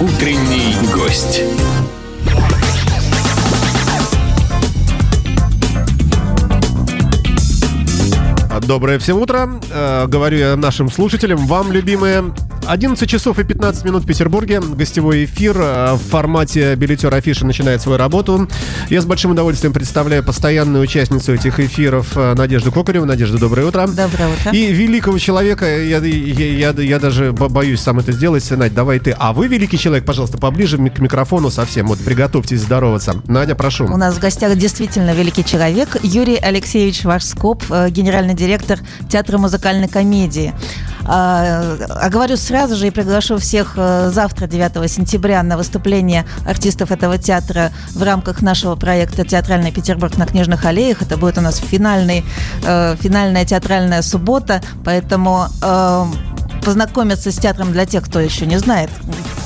Утренний гость. Доброе всем утро. Э, говорю я нашим слушателям, вам, любимые, 11 часов и 15 минут в Петербурге. Гостевой эфир э, в формате билетер афиши начинает свою работу. Я с большим удовольствием представляю постоянную участницу этих эфиров э, Надежду Кокареву. Надежда, доброе утро. Доброе утро. И великого человека, я, я, я, я даже боюсь сам это сделать. Надь, давай ты. А вы, великий человек, пожалуйста, поближе к микрофону совсем. Вот приготовьтесь здороваться. Надя, прошу. У нас в гостях действительно великий человек. Юрий Алексеевич Вашскоп, э, генеральный директор Театра музыкальной комедии. А, а говорю сразу же и приглашу всех э, завтра, 9 сентября, на выступление артистов этого театра в рамках нашего проекта «Театральный Петербург на Книжных аллеях». Это будет у нас финальный, э, финальная театральная суббота, поэтому э, познакомиться с театром для тех, кто еще не знает,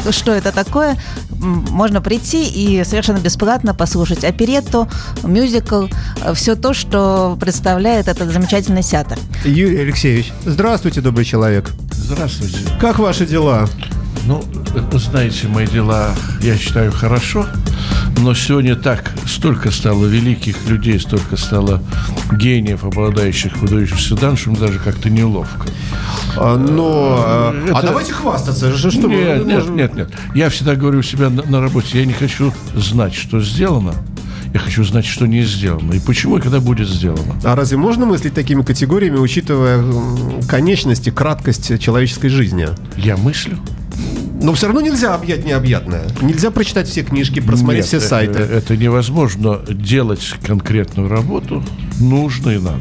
что это такое, можно прийти и совершенно бесплатно послушать оперетту, мюзикл, все то, что представляет этот замечательный театр. Юрий Алексеевич, здравствуйте, добрый человек. Здравствуйте. Как ваши дела? Ну, знаете, мои дела, я считаю, хорошо. Но сегодня так столько стало великих людей, столько стало гениев, обладающих выдающимся дан, что даже как-то неловко. А, но... А, Это... А давайте хвастаться. Что, нет, нет, нет, нет. Я всегда говорю у себя на, на работе, я не хочу знать, что сделано, я хочу знать, что не сделано. И почему и когда будет сделано. А разве можно мыслить такими категориями, учитывая конечность и краткость человеческой жизни? Я мыслю. Но все равно нельзя объять необъятное. Нельзя прочитать все книжки, просмотреть Нет, все сайты. Это, это невозможно. Делать конкретную работу нужно и надо.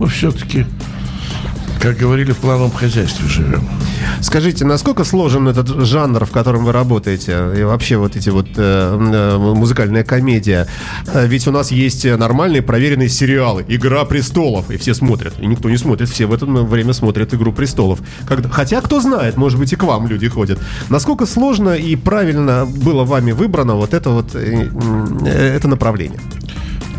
Мы все-таки как говорили, в плановом хозяйстве живем. Скажите, насколько сложен этот жанр, в котором вы работаете, и вообще вот эти вот э, э, музыкальная комедия? Э, ведь у нас есть нормальные проверенные сериалы «Игра престолов», и все смотрят, и никто не смотрит, все в это время смотрят «Игру престолов». Когда, хотя, кто знает, может быть, и к вам люди ходят. Насколько сложно и правильно было вами выбрано вот это вот э, э это направление?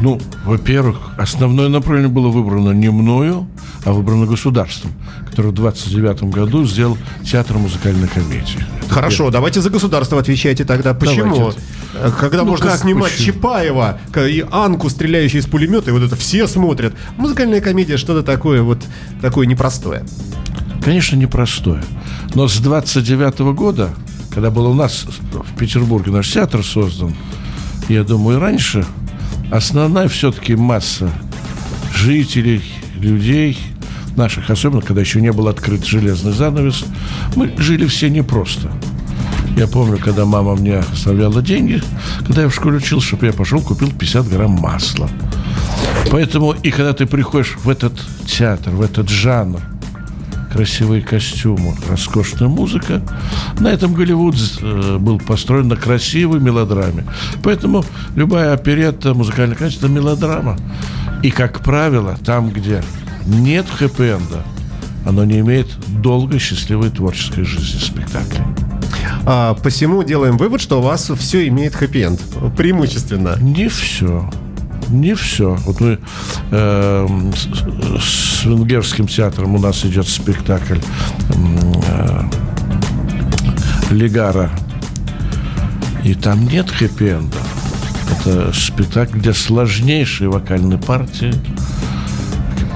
Ну, во-первых, основное направление было выбрано не мною, а выбрано государством, которое в 29 году сделал театр музыкальной комедии. Хорошо, первое. давайте за государство отвечайте тогда. Почему? Давайте. Э, когда ну, можно снимать почему? Чапаева и Анку, стреляющую из пулемета, и вот это все смотрят. Музыкальная комедия что-то такое вот такое непростое. Конечно, непростое. Но с 29 года, когда был у нас в Петербурге наш театр создан, я думаю, раньше основная все-таки масса жителей, людей, наших, особенно когда еще не был открыт железный занавес, мы жили все непросто. Я помню, когда мама мне оставляла деньги, когда я в школе учился, чтобы я пошел, купил 50 грамм масла. Поэтому и когда ты приходишь в этот театр, в этот жанр, красивые костюмы, роскошная музыка. На этом Голливуд э, был построен на красивой мелодраме. Поэтому любая оперетта, музыкальная качество – мелодрама. И, как правило, там, где нет хэппи-энда, оно не имеет долгой счастливой творческой жизни спектакля. А, посему делаем вывод, что у вас все имеет хэппи-энд. Преимущественно. Не все не все. Вот мы э, с, с венгерским театром у нас идет спектакль э, Легара. И там нет хэппи-энда. Это спектакль, где сложнейшие вокальные партии.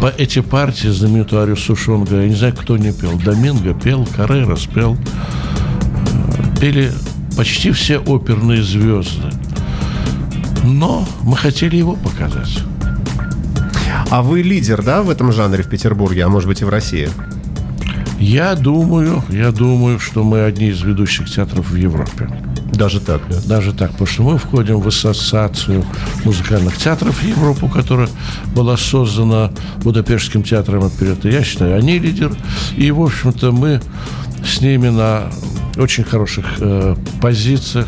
По эти партии знаменитую Арию Сушонга, я не знаю, кто не пел. Доминго пел, Каррера спел. Э, пели почти все оперные звезды. Но мы хотели его показать. А вы лидер, да, в этом жанре в Петербурге, а может быть и в России? Я думаю, я думаю, что мы одни из ведущих театров в Европе. Даже так, да? Даже так, потому что мы входим в ассоциацию музыкальных театров Европы, которая была создана Будапештским театром отперед. Я считаю, они лидер. И, в общем-то, мы с ними на очень хороших э, позициях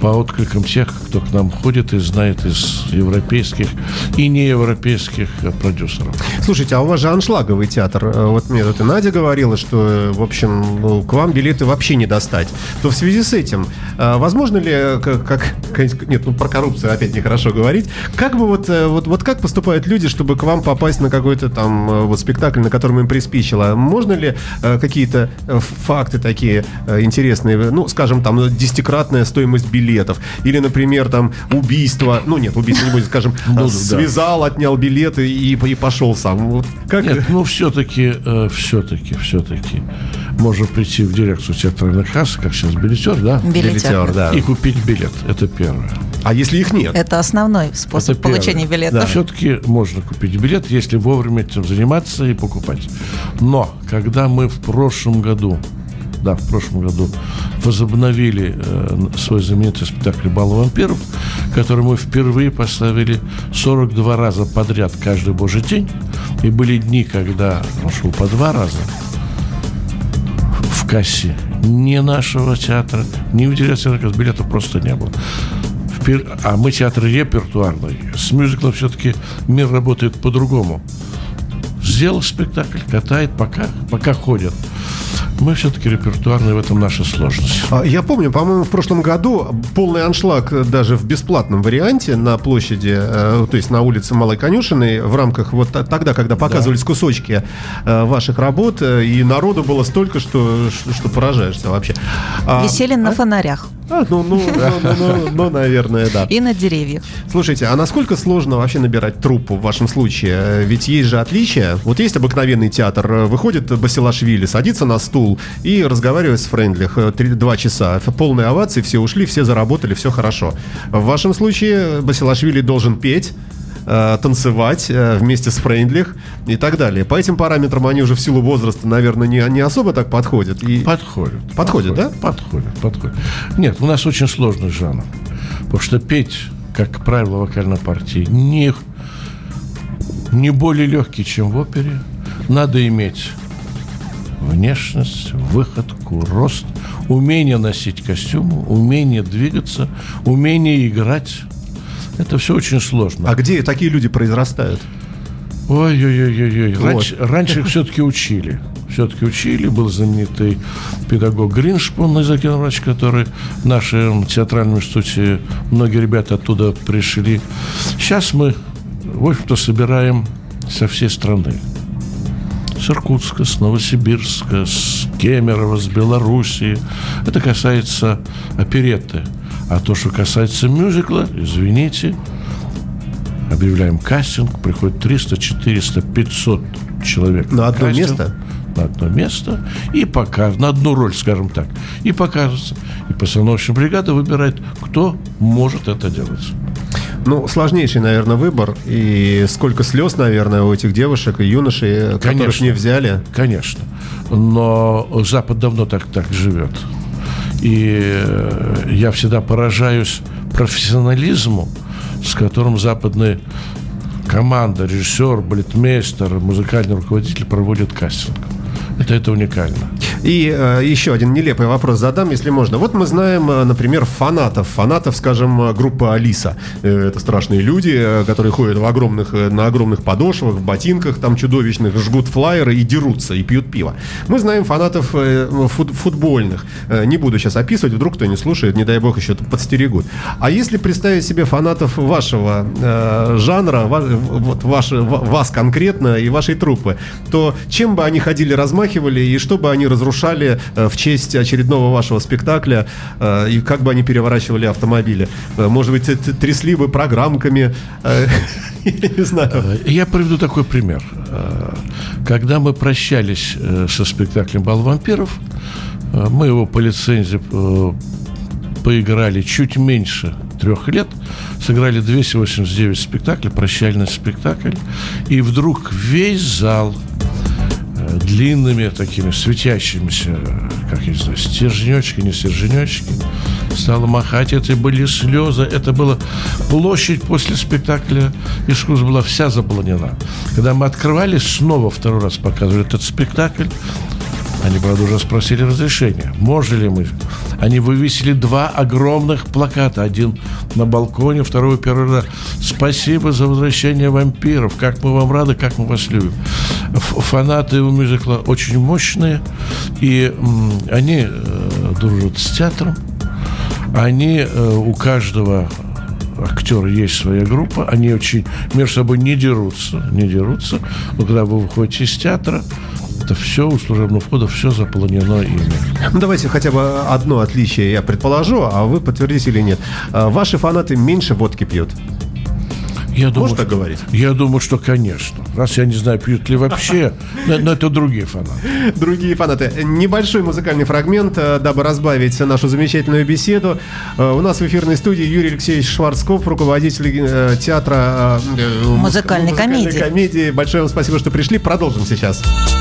по откликам тех, кто к нам ходит и знает из европейских и неевропейских э, продюсеров. Слушайте, а у вас же аншлаговый театр. Э, Вот мне тут и Надя говорила, что, э, в общем, ну, к вам билеты вообще не достать. То в связи с этим, возможно ли, как, как- нет, ну про коррупцию опять нехорошо говорить, как бы вот, вот, вот как поступают люди, чтобы к вам попасть на какой-то там вот спектакль, на котором им приспичило? Можно ли какие-то факты такие интересные, ну, скажем, там, десятикратная стоимость билетов, или, например, там, убийство, ну, нет, убийство не будет, скажем, Ну, э, да. связал, отнял билеты и, и пошел сам. Вот как... Нет, ну все-таки, все-таки, все-таки можно прийти в дирекцию театральных касс, как сейчас билетер, да, Билетер. да. и купить билет. Это первое. А если их нет? Это основной способ Это первое. получения билетов. Все-таки можно купить билет, если вовремя этим заниматься и покупать. Но когда мы в прошлом году, да, в прошлом году возобновили э, свой знаменитый спектакль «Бал вампиров», который мы впервые поставили 42 раза подряд каждый божий день, и были дни, когда он шел по два раза, в кассе ни нашего театра, ни в дирекции билетов просто не было. А мы театр репертуарный. С мюзиклом все-таки мир работает по-другому. Сделал спектакль, катает, пока, пока ходят. Мы все-таки репертуарные, в этом наша сложность. А, Я помню, по-моему, в прошлом году полный аншлаг даже в бесплатном варианте на площади, э, то есть на улице Малой Конюшиной, в рамках вот тогда, когда показывались кусочки э, ваших работ, э, и народу было столько, что, что, поражаешься вообще. А, Висели на фонарях а, ну, ну, ну, ну, ну, ну, наверное, да. и на деревьях. Слушайте, а насколько сложно вообще набирать труппу в вашем случае? Ведь есть же отличия. Вот есть обыкновенный театр, выходит Басилашвили, садится на стул и разговаривает с Френдлих три- два часа. Полные овации, все ушли, все заработали, все хорошо. В вашем случае Басилашвили должен петь, э, танцевать э, вместе с Френдлих и так далее. По этим параметрам они уже в силу возраста, наверное, не, не особо так подходят. И... Подходит. Подходит, да? Подходит, подходит. Нет, у нас очень сложный жанр. Потому что петь, как правило, вокальной партии не, не более легкий, чем в опере. Надо иметь внешность, выходку, рост, умение носить костюмы, умение двигаться, умение играть. Это все очень сложно. А где такие люди произрастают? Ой-ой-ой-ой. Вот. Раньше, раньше их все-таки учили. Все-таки учили. Был знаменитый педагог Гриншпун из Окинврач, который в нашем театральном институте, многие ребята оттуда пришли. Сейчас мы, в общем-то, собираем со всей страны. С Иркутска, с Новосибирска, с Кемерово, с Белоруссии. Это касается оперетты. А то, что касается мюзикла, извините, объявляем кастинг, приходит 300, 400, 500 человек. На одно Кастинг, место? На одно место. И покажут, на одну роль, скажем так. И покажется. И постановочная бригада выбирает, кто может это делать. Ну, сложнейший, наверное, выбор. И сколько слез, наверное, у этих девушек и юношей, которых Конечно. не взяли. Конечно. Но Запад давно так, так живет. И э, я всегда поражаюсь профессионализму, с которым западная команда, режиссер, балетмейстер, музыкальный руководитель проводят кастинг. Это, это уникально. И э, еще один нелепый вопрос задам, если можно. Вот мы знаем, э, например, фанатов. Фанатов, скажем, э, группы Алиса. Э, Это страшные люди, которые ходят в огромных, на огромных подошвах, в ботинках там чудовищных, жгут флайеры и дерутся, и пьют пиво. Мы знаем фанатов фут- футбольных. Не буду сейчас описывать, вдруг кто не слушает, не дай бог еще подстерегут. А если представить себе фанатов вашего э, жанра, ва- вот ваши- ва- вас конкретно и вашей труппы, то чем бы они ходили, размахивали, и что бы они разрушали э, в честь очередного вашего спектакля, э, и как бы они переворачивали автомобили? Э, Может быть, трясли бы программками? Я не знаю. Я приведу такой пример. Когда мы прощались со спектаклем «Бал вампиров», мы его по лицензии поиграли чуть меньше трех лет, сыграли 289 спектаклей, прощальный спектакль, и вдруг весь зал длинными такими светящимися, как я не знаю, стержнечки, не стержнечки, стала махать. Это были слезы, это была площадь после спектакля искусств была вся заполнена. Когда мы открывали, снова второй раз показывали этот спектакль, Они, правда, уже спросили разрешения. Можем ли мы? Они вывесили два огромных плаката. Один на балконе, второй первого ряда. Спасибо за возвращение вампиров. Как мы вам рады, как мы вас любим. Фанаты у мюзикла очень мощные. И они э, дружат с театром. Они э, у каждого актера есть своя группа, они очень между собой не дерутся, не дерутся. Но когда вы выходите из театра, это все у служебного входа, все заполнено ими. Ну, давайте хотя бы одно отличие я предположу, а вы подтвердите или нет. А, Ваши фанаты меньше водки пьют. Я думаю, Можно так что- говорить? Я думаю, что, конечно. Раз я не знаю, пьют ли вообще, но, но это другие фанаты. Другие фанаты. Небольшой музыкальный фрагмент, э, дабы разбавить нашу замечательную беседу. Э, У нас в эфирной студии Юрий Алексеевич Шварцков, руководитель э, театра Музыкальной комедии. комедии. Большое вам спасибо, что пришли. Продолжим сейчас. Sometimes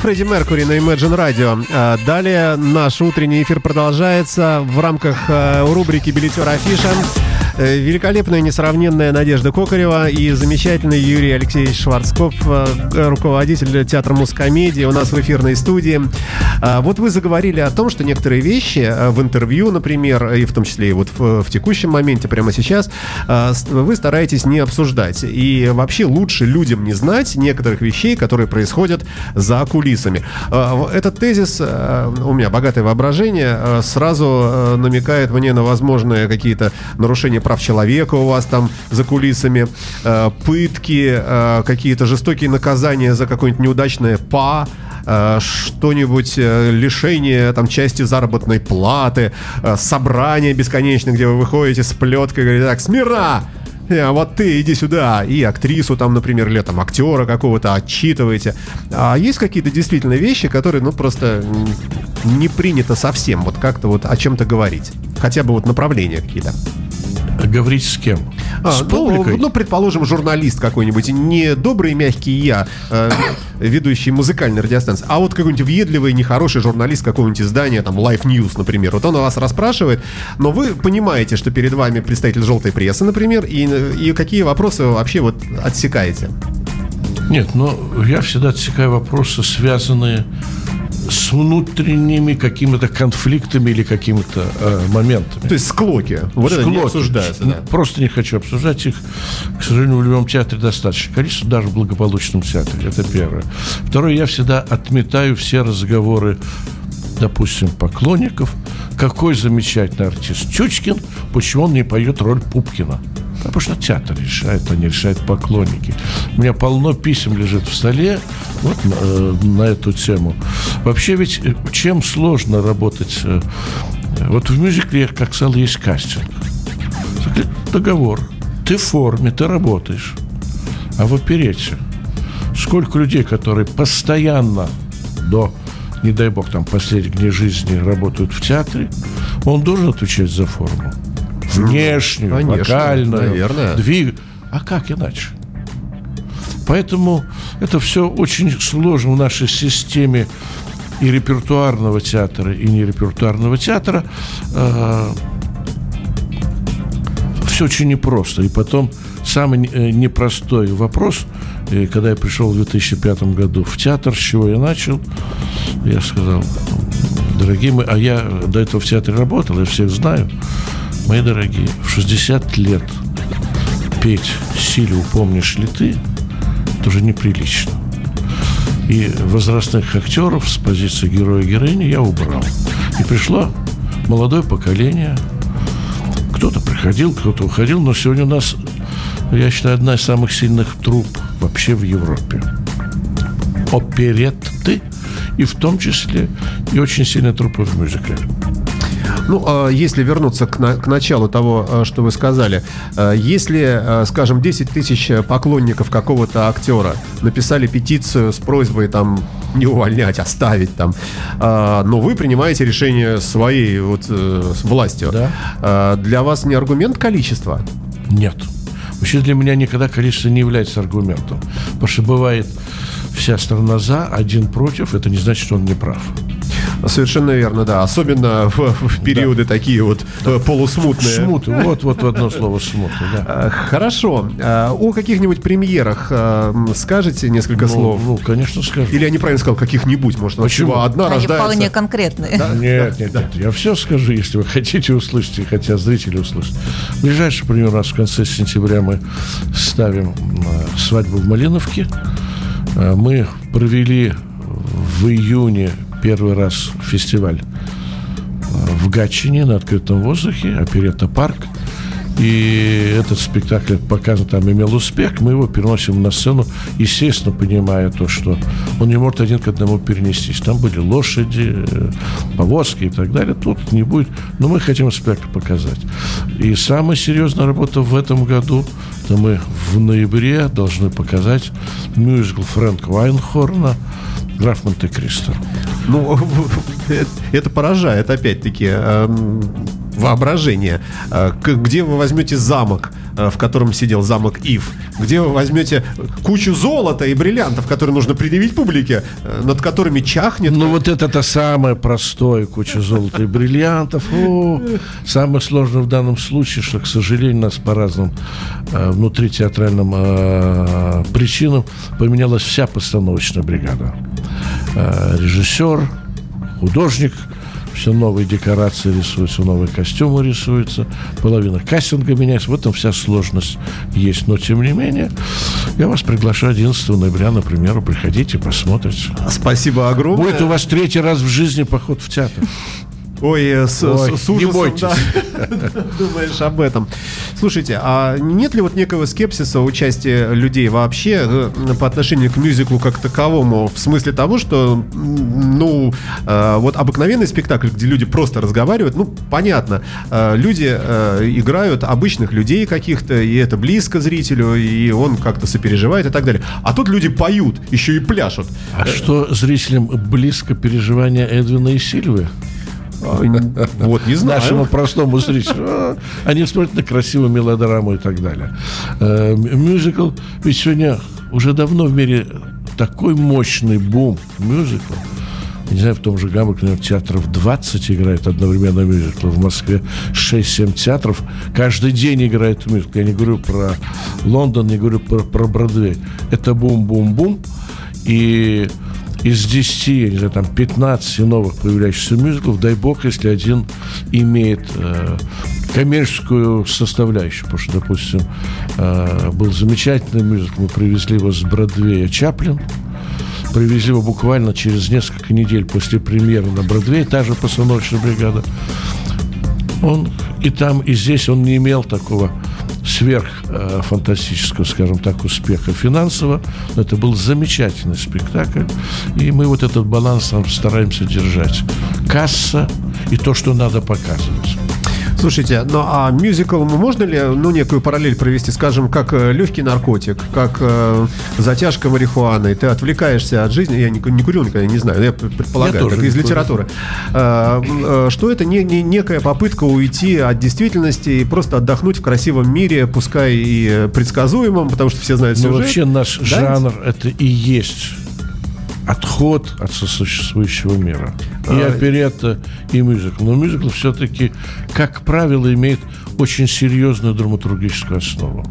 Фредди Меркури на Imagine Radio. А, Далее наш утренний эфир продолжается в рамках э, рубрики «Билетер Афиша». Э, Великолепная, несравненная Надежда Кокарева и замечательный Юрий Алексеевич Шварцков, э, руководитель театра мускомедии у нас в эфирной студии. А, Вот вы заговорили о том, что некоторые вещи э, в интервью, например, и в том числе и вот в, в текущем моменте, прямо сейчас, вы стараетесь не обсуждать. И вообще лучше людям не знать некоторых вещей, которые происходят за кулисами. Этот тезис, у меня богатое воображение, сразу намекает мне на возможные какие-то нарушения прав человека у вас там за кулисами, э, пытки, э, какие-то жестокие наказания за какое-нибудь неудачное па, э, что-нибудь э, лишение там части заработной платы, э, собрание бесконечное, где вы выходите с плеткой говорите, так, смирно! а вот ты иди сюда, и актрису там, например, или там актера какого-то отчитываете. А есть какие-то действительно вещи, которые, ну, просто не принято совсем вот как-то вот о чем-то говорить? Хотя бы вот направления какие-то. Говорить с кем? А, с ну, публикой? ну, предположим, журналист какой-нибудь, не добрый мягкий я, э, ведущий музыкальной радиостанции, а вот какой-нибудь въедливый, нехороший журналист какого-нибудь издания, там, Life News, например. Вот он вас расспрашивает, но вы понимаете, что перед вами представитель желтой прессы, например, и, и какие вопросы вы вообще вот отсекаете. Нет, но я всегда отсекаю вопросы, связанные с внутренними какими-то конфликтами или какими-то э, моментами. То есть склоки. Вот это не Склоки. обсуждается, да. Просто не хочу обсуждать их. К сожалению, в любом театре достаточно количество, даже в благополучном театре. Это первое. Второе, я всегда отметаю все разговоры, допустим, поклонников. Какой замечательный артист Чучкин, почему он не поет роль Пупкина? Потому что театр решает, а не решают поклонники. У меня полно писем лежит в столе вот, на, э, на эту тему. Вообще ведь э, чем сложно работать? э, Вот в мюзикле, как сказал, есть кастинг. Договор. Ты в форме, ты работаешь. А в оперете сколько людей, которые постоянно до, не дай бог, там последних дней жизни работают в театре, он должен отвечать за форму. Внешнюю, Конечно, вокальную, наверное. двиг. А как иначе? Поэтому это все очень сложно в нашей системе и репертуарного театра, и нерепертуарного театра. все очень непросто. И потом самый э, непростой вопрос, э, когда я пришел в 2005 году в театр, с чего я начал, я сказал, дорогие мои, а я до этого в театре работал, я всех знаю, мои дорогие, в 60 лет петь «Силю помнишь ли ты» это уже неприлично. И возрастных актеров с позиции героя-героини я убрал. И пришло молодое поколение. Кто-то приходил, кто-то уходил, но сегодня у нас, я считаю, одна из самых сильных труп вообще в Европе. Оперетты, и в том числе и очень сильные трупы в мюзикле. Ну, а если вернуться к, на- к началу того, а, что вы сказали, а, если, а, скажем, 10 тысяч поклонников какого-то актера написали петицию с просьбой там не увольнять, оставить там, а, но вы принимаете решение своей вот э, с властью, Да. А, для вас не аргумент количества? Нет. Вообще для меня никогда количество не является аргументом. Потому что бывает вся страна за, один против, это не значит, что он не прав. Совершенно верно, да. Особенно в, в периоды такие вот э, полусмутные. Смуты, вот, вот одно слово смуты, да. А, Хорошо. А, О каких-нибудь премьерах скажете несколько Ну, слов? ну, конечно, скажу. Или я неправильно сказал, каких-нибудь, может, Почему? одна Они рождается. вполне конкретные. Нет, нет, нет, я все скажу, если вы хотите услышать, и хотят зрители услышать. Ближайший пример у нас в конце сентября мы ставим э, свадьбу в Малиновке. Э, Мы провели в июне первый раз фестиваль э, в Гатчине на открытом воздухе, оперета парк. И этот спектакль показан там имел успех. Мы его переносим на сцену, естественно, понимая то, что он не может один к одному перенестись. Там были лошади, э, повозки и так далее. Тут не будет. Но мы хотим спектакль показать. И самая серьезная работа в этом году, это мы в ноябре должны показать мюзикл Фрэнка Вайнхорна «Граф Монте-Кристо». Ну, это- поражает, опять-таки, эм, воображение. Э, Где вы возьмете замок, в котором сидел замок Ив? Где вы возьмете кучу золота и бриллиантов, которые нужно предъявить публике, э, над которыми чахнет? Ну вот это-то самое простое, куча золота и бриллиантов. О, самое сложное в данном случае, что, к сожалению, нас по разным э, внутритеатральным э, причинам поменялась вся постановочная бригада. Э, режиссер, художник, все новые декорации рисуются, новые костюмы рисуются, половина кастинга меняется. В этом вся сложность есть. Но, тем не менее, я вас приглашаю 11 ноября, например, приходите, посмотрите. Спасибо огромное. Будет у вас третий раз в жизни поход в театр. Ой, э, с, Ой, с- с не ужасом, бойтесь. да. Думаешь об этом. Слушайте, а нет ли вот некого скепсиса участия людей вообще э, по отношению к мюзиклу как таковому? В смысле того, что, ну, э, вот обыкновенный спектакль, где люди просто разговаривают, ну, понятно, люди играют обычных людей каких-то, и это близко зрителю, и он как-то сопереживает и так далее. А тут люди поют, еще и пляшут. А что зрителям близко переживания Эдвина и Сильвы? Н- Вот, не знаю. Нашему простому зрителю. А, Они смотрят на красивую мелодраму и так далее. Э, Мюзикл, ведь сегодня уже давно в мире такой мощный бум мюзикла. Я не знаю, в том же Гамбурге, наверное, театров 20 играет одновременно мюзикл. В Москве 6-7 театров. Каждый день играет мюзикл. Я не говорю про Лондон, не говорю про, про Бродвей. Это бум-бум-бум. И из 10, я не знаю, там 15 новых появляющихся мюзиклов, дай бог, если один имеет э, коммерческую составляющую. Потому что, допустим, э, был замечательный мюзикл, мы привезли его с Бродвея Чаплин, привезли его буквально через несколько недель после премьеры на Бродвее, та же постановочная бригада. Он и там, и здесь он не имел такого сверх э, фантастического, скажем так, успеха финансово, это был замечательный спектакль, и мы вот этот баланс там стараемся держать. Касса и то, что надо показывать. Слушайте, ну а мюзикл можно ли, ну, некую параллель провести, скажем, как э, легкий наркотик, как э, затяжка марихуаны, ты отвлекаешься от жизни, я не, не курил никогда, не знаю, я пр- предполагаю, Я тоже из курю. литературы, Э, э, что это не, не- некая попытка уйти от действительности и просто отдохнуть в красивом мире, пускай и предсказуемом, потому что все знают Но сюжет. Ну, вообще наш Да, жанр это и есть отход от сосуществующего мира. И А, оперетта, и мюзикл. Но мюзикл все-таки, как правило, имеет очень серьезную драматургическую основу.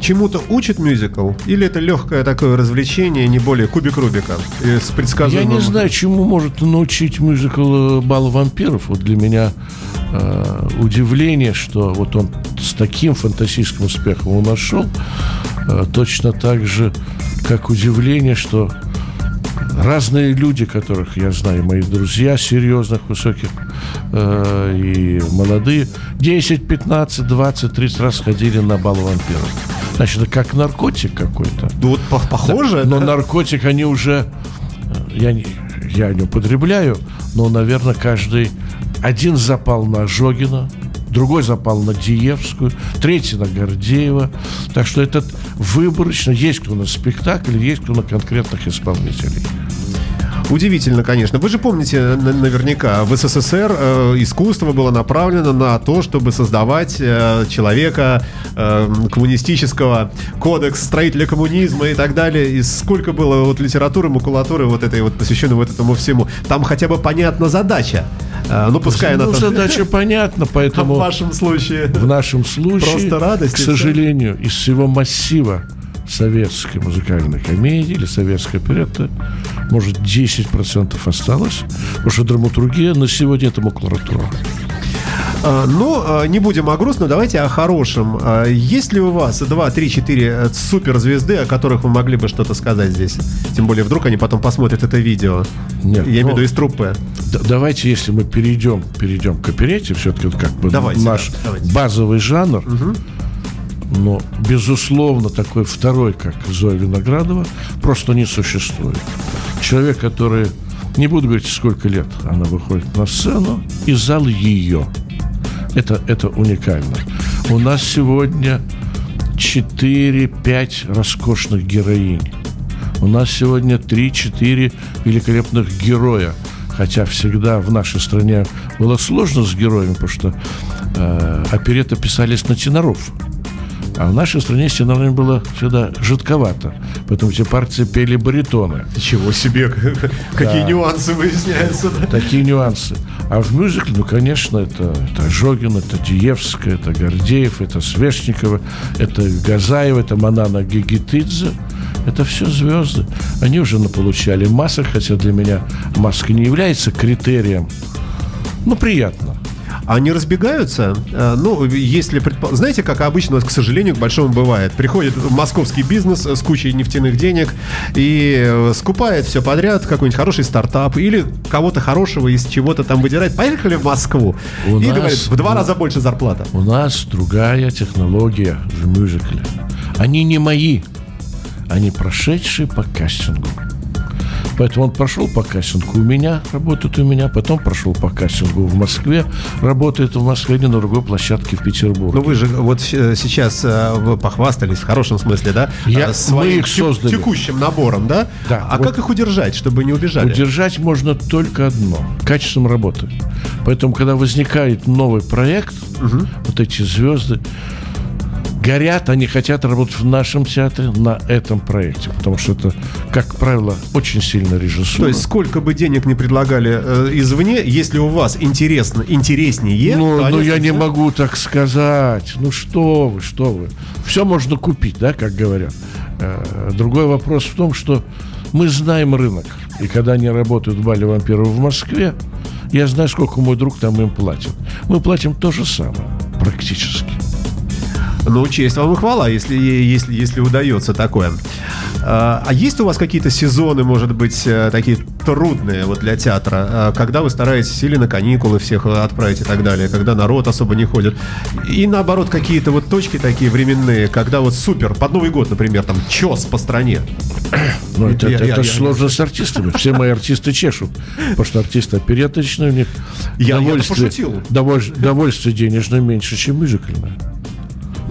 Чему-то учит мюзикл? Или это легкое такое развлечение, не более кубик Рубика э, с Я предсказуемым... не знаю, чему может научить мюзикл э, «Бал вампиров». Вот для меня э, удивление, что вот он с таким фантастическим успехом у нас шел, э, точно так же, как удивление, что разные люди, которых я знаю, мои друзья серьезных, высоких э, и молодые, 10, 15, 20, 30 раз ходили на бал вампиров. Значит, это как наркотик какой-то. Ну, Вот по- похоже, Но да? наркотик они уже... э, Я не, я не употребляю, но, наверное, каждый... Один запал на Жогина, другой запал на Диевскую, третий на Гордеева. Так что этот выборочно. Есть кто на спектакль, есть кто на конкретных исполнителей. Удивительно, конечно. Вы же помните на- наверняка, в СССР э, искусство было направлено на то, чтобы создавать э, человека э, коммунистического, кодекс строителя коммунизма и так далее. И сколько было вот литературы, макулатуры вот этой вот посвященной вот этому всему. Там хотя бы понятна задача. Э, ну, пускай она ну, там- задача понятна, А в поэтому... вашем случае. В нашем случае, Просто радость к сожалению, из всего массива советской музыкальной комедии или советской оперетты, может, 10% осталось, потому что драматургия на сегодня это макулатура. А, Ну, а, не будем о грустном, давайте о хорошем. А, Есть ли у вас 2, 3, 4 суперзвезды, о которых вы могли бы что-то сказать здесь? Тем более, вдруг они потом посмотрят это видео. Нет, Я имею в ну, виду из труппы. Давайте, если мы перейдем, перейдем к оперете, все-таки это как бы Давайте, наш да, давайте. базовый жанр, но, безусловно, такой второй, как Зоя Виноградова, просто не существует. Человек, который, не буду говорить, сколько лет она выходит на сцену, и зал ее. Это, это уникально. У нас сегодня 4-5 роскошных героинь. У нас сегодня 3-4 великолепных героя. Хотя всегда в нашей стране было сложно с героями, потому что э, опереты писались на теноров. А в нашей стране с тенорами было всегда жидковато. Поэтому все партии пели баритоны. Чего себе, какие Да. нюансы выясняются. да? Такие нюансы. А в мюзикле, ну, конечно, это, это Жогин, это Диевская, это Гордеев, это Свешникова, это Газаева, это Манана Гигитидзе. Это все звезды. Они уже наполучали масок, хотя для меня маска не является критерием. Ну, приятно. Они разбегаются. Э, Ну, если предпо- знаете, как обычно, к сожалению, к большому бывает. Приходит московский бизнес с кучей нефтяных денег и э, скупает все подряд, какой-нибудь хороший стартап или кого-то хорошего из чего-то там выдирает. Поехали в Москву. У и нас- говорит, в два раза больше зарплата. У нас другая технология в мюзикле. Они не мои, они прошедшие по кастингу. Поэтому он прошел по кастингу у меня, работает у меня, потом прошел по кастингу в Москве, работает в Москве, не на другой площадке в Петербурге. Ну вы же вот э, сейчас э, вы похвастались в хорошем смысле, да? Я- э, своим мы их создали. текущим набором, да? Да, А вот- как их удержать, чтобы не убежали? Удержать можно только одно – качеством работы. Поэтому, когда возникает новый проект, вот эти звезды горят, они хотят работать в нашем театре на этом проекте, потому что это, как правило, очень сильно режиссура. То есть сколько бы денег не предлагали э, извне, если у вас интересно, интереснее, Ну, то ну, я не могу так сказать. Ну что вы, что вы. Все можно купить, да, как говорят. Э, Другой вопрос в том, что мы знаем рынок. И когда они работают в Бале вампиров в Москве, я знаю, сколько мой друг там им платит. Мы платим то же самое, практически. Ну, честь вам и хвала, если, если, если удается такое. А а есть у вас какие-то сезоны, может быть, э, такие трудные вот для театра, э, когда вы стараетесь или на каникулы всех отправить и так далее, когда народ особо не ходит, и наоборот какие-то вот точки такие временные, когда вот супер, под Новый год, например, там чес по стране. Но это, Я- это- я- это я- сложно с артистами. Все мои артисты чешут. Потому что артисты опереточные, у них Я- я довольствие, пошутил. доволь- довольствие денежное меньше, чем мюзикльное.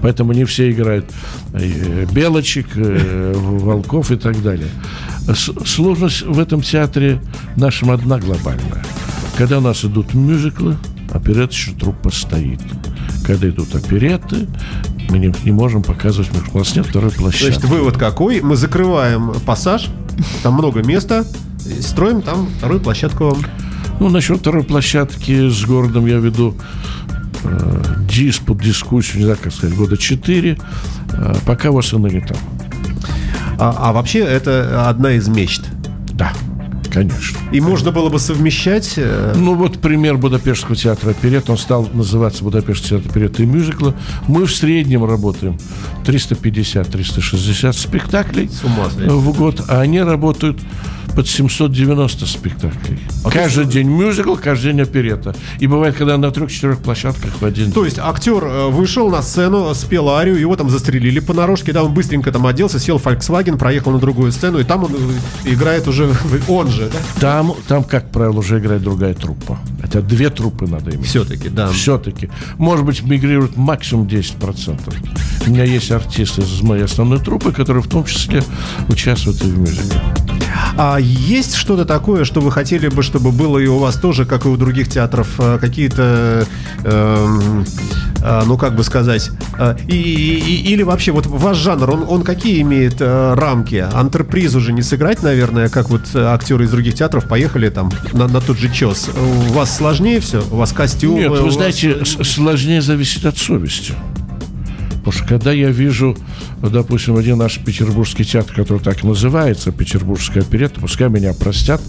Поэтому не все играют э, белочек, э, волков и так далее. Сложность в этом театре нашем одна глобальная. Когда у нас идут мюзиклы, опереточная труппа стоит. Когда идут опереты, мы не, не можем показывать, у нас нет второй площадки. Значит, вывод какой? Мы закрываем пассаж, там много места, и строим там вторую площадку. Ну, насчет второй площадки с городом я веду диспут, дискуссию, не знаю, как сказать, года четыре. Э, пока вас не там. А, а вообще это одна из мечт. Да, конечно. И можно было бы совмещать... э, Ну, вот пример Будапештского театра оперет. Он стал называться Будапештский театр оперетты и мюзикла. Мы в среднем работаем 350-360 спектаклей С ума в год, а они работают под 790 спектаклей. А каждый день мюзикл, каждый день оперета. И бывает, когда на трех-четырех площадках в один То есть актер э, вышел на сцену, спел арию, его там застрелили понарошке, да, он быстренько там оделся, сел в Volkswagen, проехал на другую сцену, и там он э, играет уже, он же, да? Там, там, как правило, уже играет другая труппа. Хотя две труппы надо иметь. Все-таки, да. Все-таки. Может быть, мигрирует максимум 10%. У меня есть артисты из моей основной труппы, которые в том числе участвуют и в мюзикле. А есть что-то такое, что вы хотели бы, чтобы было и у вас тоже, как и у других театров, э, какие-то, эм, э, ну как бы сказать, э, и, и- или вообще вот ваш жанр, он, он какие имеет э, рамки? Антрепризу же не сыграть, наверное, как вот актеры из других театров поехали там на, на тот же чес. У вас сложнее все? У вас костюмы? Нет, вы вас- знаете, с- сложнее зависит от совести. Потому что когда я вижу, допустим, один наш петербургский театр, который так называется, Петербургская оперетта, пускай меня простят,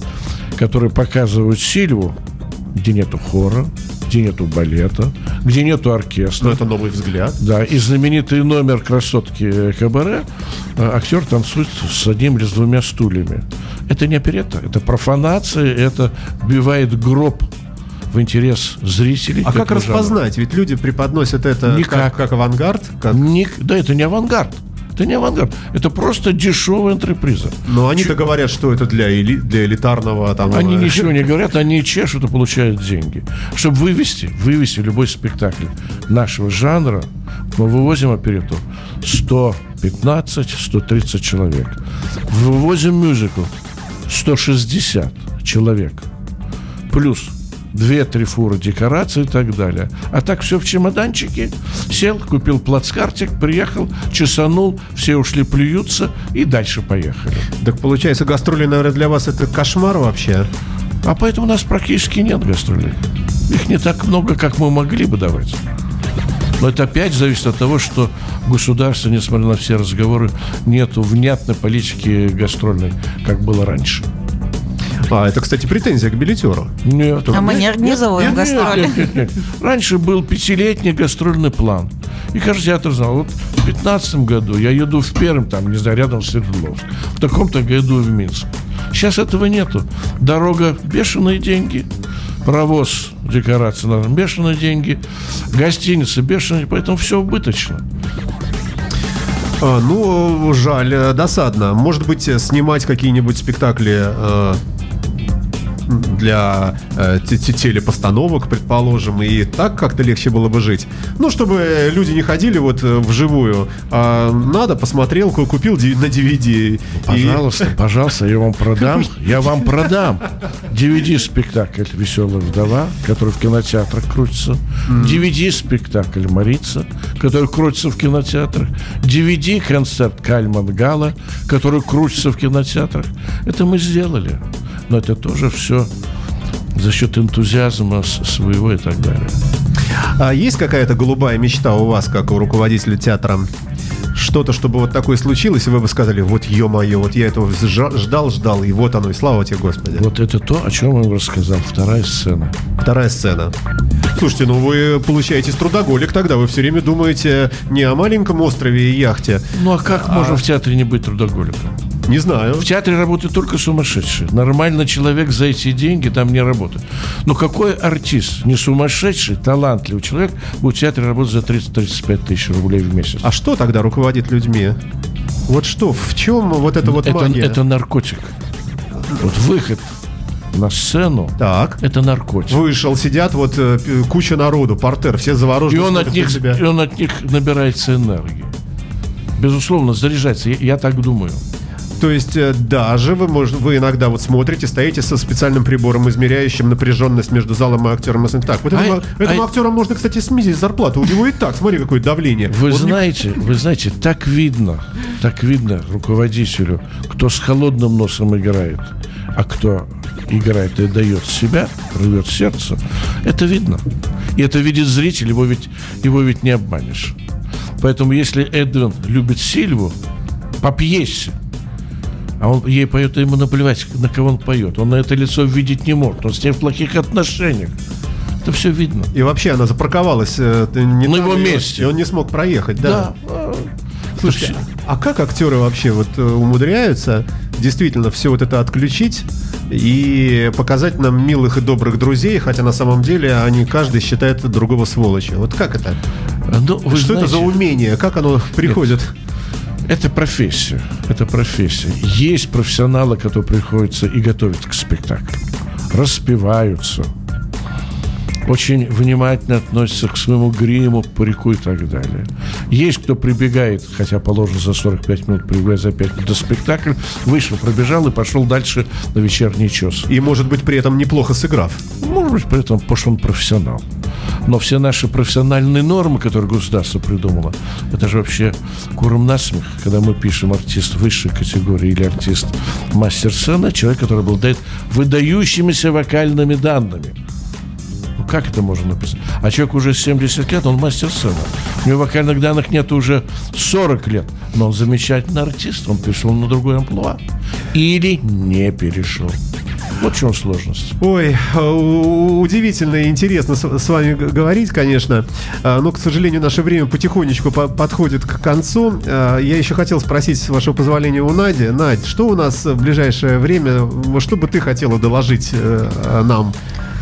который показывают Сильву, где нету хора, где нету балета, где нету оркестра. Ну, это новый взгляд. Да, и знаменитый номер красотки Кабаре э, актер танцует с одним или с двумя стульями. Это не оперетта, это профанация, это бивает гроб в интерес зрителей. А как этого жанра. распознать? Ведь люди преподносят это Никак. как, как авангард, как... Ник- Да, это не авангард. Это не авангард. Это просто дешевая антреприза. Но они-то говорят, что это для, эли- для элитарного там... Они э, ничего не говорят, они чешут и получают деньги. Чтобы вывести, вывести любой спектакль нашего жанра, мы вывозим оперету 115-130 человек. Вывозим мюзикл 160 человек. Плюс две-три фуры декораций и так далее. А так все в чемоданчике. Сел, купил плацкартик, приехал, чесанул, все ушли плюются и дальше поехали. Так получается, гастроли, наверное, для вас это кошмар вообще. А поэтому у нас практически нет гастролей. Их не так много, как мы могли бы давать. Но это опять зависит от того, что государство, несмотря на все разговоры, нету внятной политики гастрольной, как было раньше. А, это, кстати, претензия к билетеру. Нет. А мы не организовываем Нет, гастроли. нет, нет, нет. Раньше был пятилетний гастрольный план. И каждый театр знал, вот в пятнадцатом году я еду в Пермь, там, не знаю, рядом с Свердловск. В таком-то году в Минск. Сейчас этого нету. Дорога – бешеные деньги. Паровоз, декорация, наверное, бешеные деньги. Гостиница – бешеные, поэтому все убыточно. А, ну, жаль, э, досадно. Может быть, э, снимать какие-нибудь спектакли э, для э, те- те- телепостановок, предположим, и так как-то легче было бы жить. Ну, чтобы люди не ходили вот э, вживую, а надо, посмотрел, ку- купил на DVD. и- Пожалуйста, пожалуйста, я вам продам. Я вам продам. DVD-спектакль «Веселая вдова», который в кинотеатрах крутится. DVD-спектакль «Марица», который крутится в кинотеатрах. DVD-концерт Кальман Гала, который крутится в кинотеатрах. Это мы сделали. Но это тоже все за счет энтузиазма своего и так далее. А есть какая-то голубая мечта у вас, как у руководителя театра? Что-то, чтобы вот такое случилось, и вы бы сказали, вот ё-моё, вот я этого ждал, ждал, и вот оно, и слава тебе, Господи. Вот это то, о чем я вам рассказал. Вторая сцена. Вторая сцена. Слушайте, ну вы получаетесь трудоголик тогда, вы все время думаете не о маленьком острове и яхте. Ну а как можно в театре не быть трудоголиком? Не знаю. В театре работают только сумасшедшие. Нормальный человек за эти деньги там не работает. Но какой артист, не сумасшедший, талантливый человек, будет в театре работать за 30-35 тысяч рублей в месяц? А что тогда руководит людьми? Вот что, в чем вот эта вот это, магия? это наркотик. Вот выход на сцену Так. это наркотик. Вышел, сидят вот э, куча народу, портер, все И заворожены. он, смотрят от них, себя. и он от них набирается энергии. Безусловно, заряжается. Я, я так думаю. То есть э, даже вы, может, вы иногда вот смотрите, стоите со специальным прибором, измеряющим напряженность между залом и актером. И так, вот этому, А- этому а- актеру можно, кстати, снизить зарплату. У него и так, смотри, какое давление. Вы Он не- знаете, вы знаете, так видно, так видно руководителю, кто с холодным носом играет, а кто играет и дает себя, рвет сердце, это видно. И это видит зритель, его ведь, его ведь не обманешь. Поэтому если Эдвин любит Сильву по пьесе, а он ей поет, а ему наплевать, на кого он поет. Он на это лицо видеть не может. Он с ним в плохих отношениях. Это все видно. И вообще она запарковалась э, не На его он- месте. И он не смог проехать, да. Да. Слушайте, а как актеры вообще вот э, умудряются действительно все вот это отключить и показать нам милых и добрых друзей, хотя на самом деле они каждый считает другого сволочи. Вот как это? Ну, Что это за знаете, умение? Как оно приходит? Это профессия. Это профессия. Есть профессионалы, которые приходятся и готовят к спектаклю. Распеваются. Очень внимательно относятся к своему гриму, парику и так далее. Есть кто прибегает, хотя положено за 45 минут, прибегает за 5 минут до спектакля, вышел, пробежал и пошел дальше на вечерний час. И, может быть, при этом неплохо сыграв. Может быть, при этом, потому что он профессионал. Но все наши профессиональные нормы, которые государство придумало, это же вообще куром насмех, когда мы пишем артист высшей категории или артист мастер сцены, человек, который обладает выдающимися вокальными данными. Как это можно написать? А человек уже 70 лет, он мастер сцены. У него вокальных данных нет уже 40 лет. Но он замечательный артист, он перешел на другой амплуа. Или не перешел. Вот в чем сложность. Ой, э, удивительно и интересно с, вами говорить, конечно. А, Но, к сожалению, наше время потихонечку по- подходит к концу. А, Я еще хотел спросить, с вашего позволения, у Нади. Надь, что у нас в ближайшее время, что бы ты хотела доложить э, нам?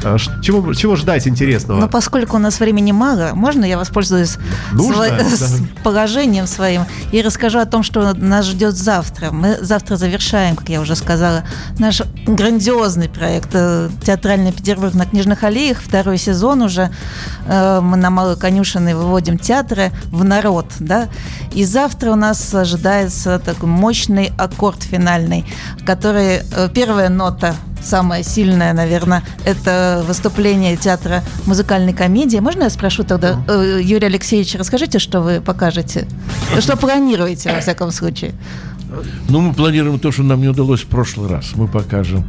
А, Чего, чего ждать интересного? Но поскольку у нас времени мало, можно я воспользуюсь Нужно, сво- да. положением своим и расскажу о том, что нас ждет завтра. Мы завтра завершаем, как я уже сказала, наш грандиозный проект э, «Театральный Петербург на Книжных аллеях». Второй сезон уже э, мы на Малой Конюшиной выводим театры в народ. Да? И завтра у нас ожидается такой мощный аккорд финальный, который... э, Первая нота самое сильное, наверное, это выступление театра музыкальной комедии. Можно я спрошу тогда, э, Юрий Алексеевич, расскажите, что вы покажете? Что планируете, во всяком случае? Ну, мы планируем то, что нам не удалось в прошлый раз. Мы покажем,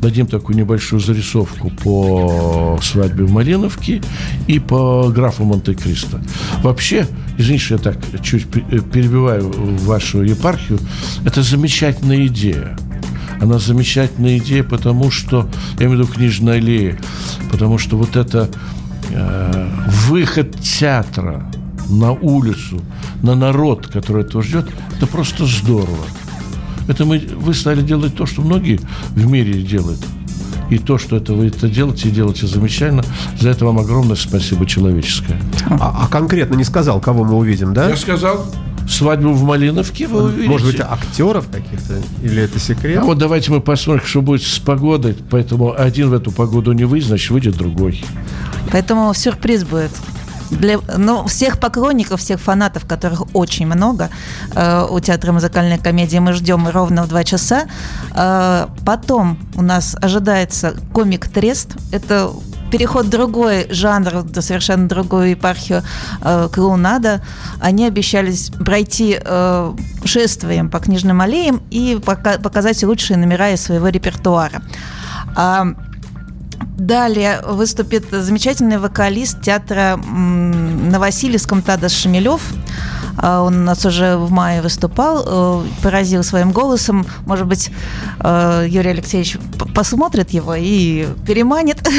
дадим такую небольшую зарисовку по свадьбе в Малиновке и по графу Монте-Кристо. Вообще, извините, что я так чуть пе- перебиваю вашу епархию, это замечательная идея. Она замечательная идея, потому что, я имею в виду книжная аллея, потому что вот это э, выход театра на улицу, на народ, который этого ждет, это просто здорово. Это мы, вы стали делать то, что многие в мире делают. И то, что это вы это делаете, и делаете замечательно. За это вам огромное спасибо человеческое. А, а конкретно не сказал, кого мы увидим, да? Я сказал, свадьбу в Малиновке вы увидите. Может быть, актеров каких-то? Или это секрет? А вот давайте мы посмотрим, что будет с погодой. Поэтому один в эту погоду не выйдет, значит, выйдет другой. Поэтому сюрприз будет. Для ну, всех поклонников, всех фанатов, которых очень много, э, у театра музыкальной комедии мы ждем ровно в два часа. Э, потом у нас ожидается комик Трест. Это переход в другой жанр, совершенно другую епархию э, клоунада. Они обещались пройти э, шествием по книжным аллеям и пока- показать лучшие номера из своего репертуара. А, Далее выступит замечательный вокалист театра на Васильевском Тадас Шемелев. А, Он у нас уже в мае выступал, э, поразил своим голосом. Может быть, э, Юрий Алексеевич посмотрит его и переманит.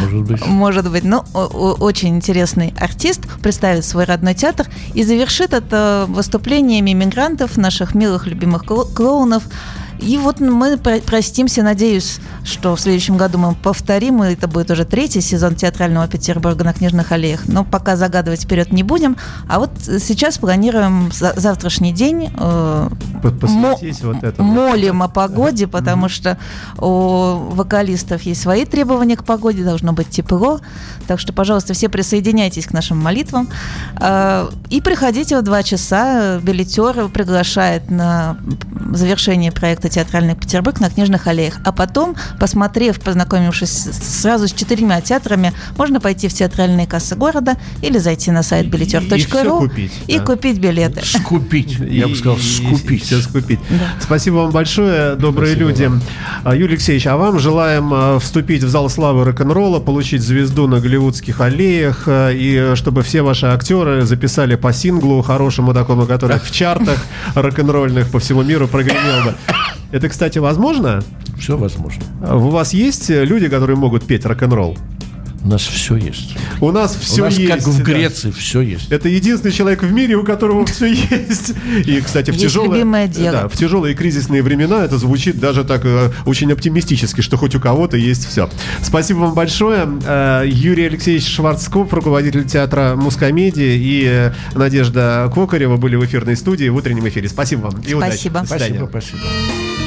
Может быть. Может быть, но о- очень интересный артист представит свой родной театр и завершит это выступлениями мигрантов, наших милых, любимых кло- клоунов. И вот мы про- простимся, надеюсь, что в следующем году мы повторим, и это будет уже третий сезон театрального Петербурга на книжных аллеях. Но пока загадывать вперед не будем. А вот сейчас планируем за- завтрашний день э, посвятить вот этому. молим о погоде, потому что у вокалистов есть свои требования к погоде, должно быть тепло. Так что, пожалуйста, все присоединяйтесь к нашим молитвам. Э, И приходите в два часа. Билетер приглашает на завершение проекта «Театральный Петербург» на книжных аллеях. А потом, посмотрев, познакомившись сразу с четырьмя театрами, можно пойти в театральные кассы города или зайти на сайт И- и билетер.ру купить, и да. купить билеты. Скупить. Я бы сказал, И- и- скупить. Все скупить. Спасибо вам большое, добрые люди. А, Юрий Алексеевич, а вам желаем а, вступить в зал славы рок-н-ролла, получить звезду на голливудских аллеях, а, и чтобы все ваши актеры записали по синглу хорошему такому, который в чартах рок-н-ролльных по всему миру прогремел бы. Это, кстати, возможно? Все возможно. У вас есть э, люди, которые могут петь рок-н-ролл? У нас все есть. У нас все У нас, есть. как в да. Греции, все есть. Это единственный человек в мире, у которого все есть. И, кстати, в Есть тяжелые. Да, в тяжелые кризисные времена это звучит даже так э, очень оптимистически, что хоть у кого-то есть все. Спасибо вам большое. Э, Юрий Алексеевич Шварцкоп, руководитель театра Мускомедии, и э, Надежда Кокарева были в эфирной студии в утреннем эфире. Спасибо вам и удачи. Спасибо. До свидания. Спасибо, спасибо.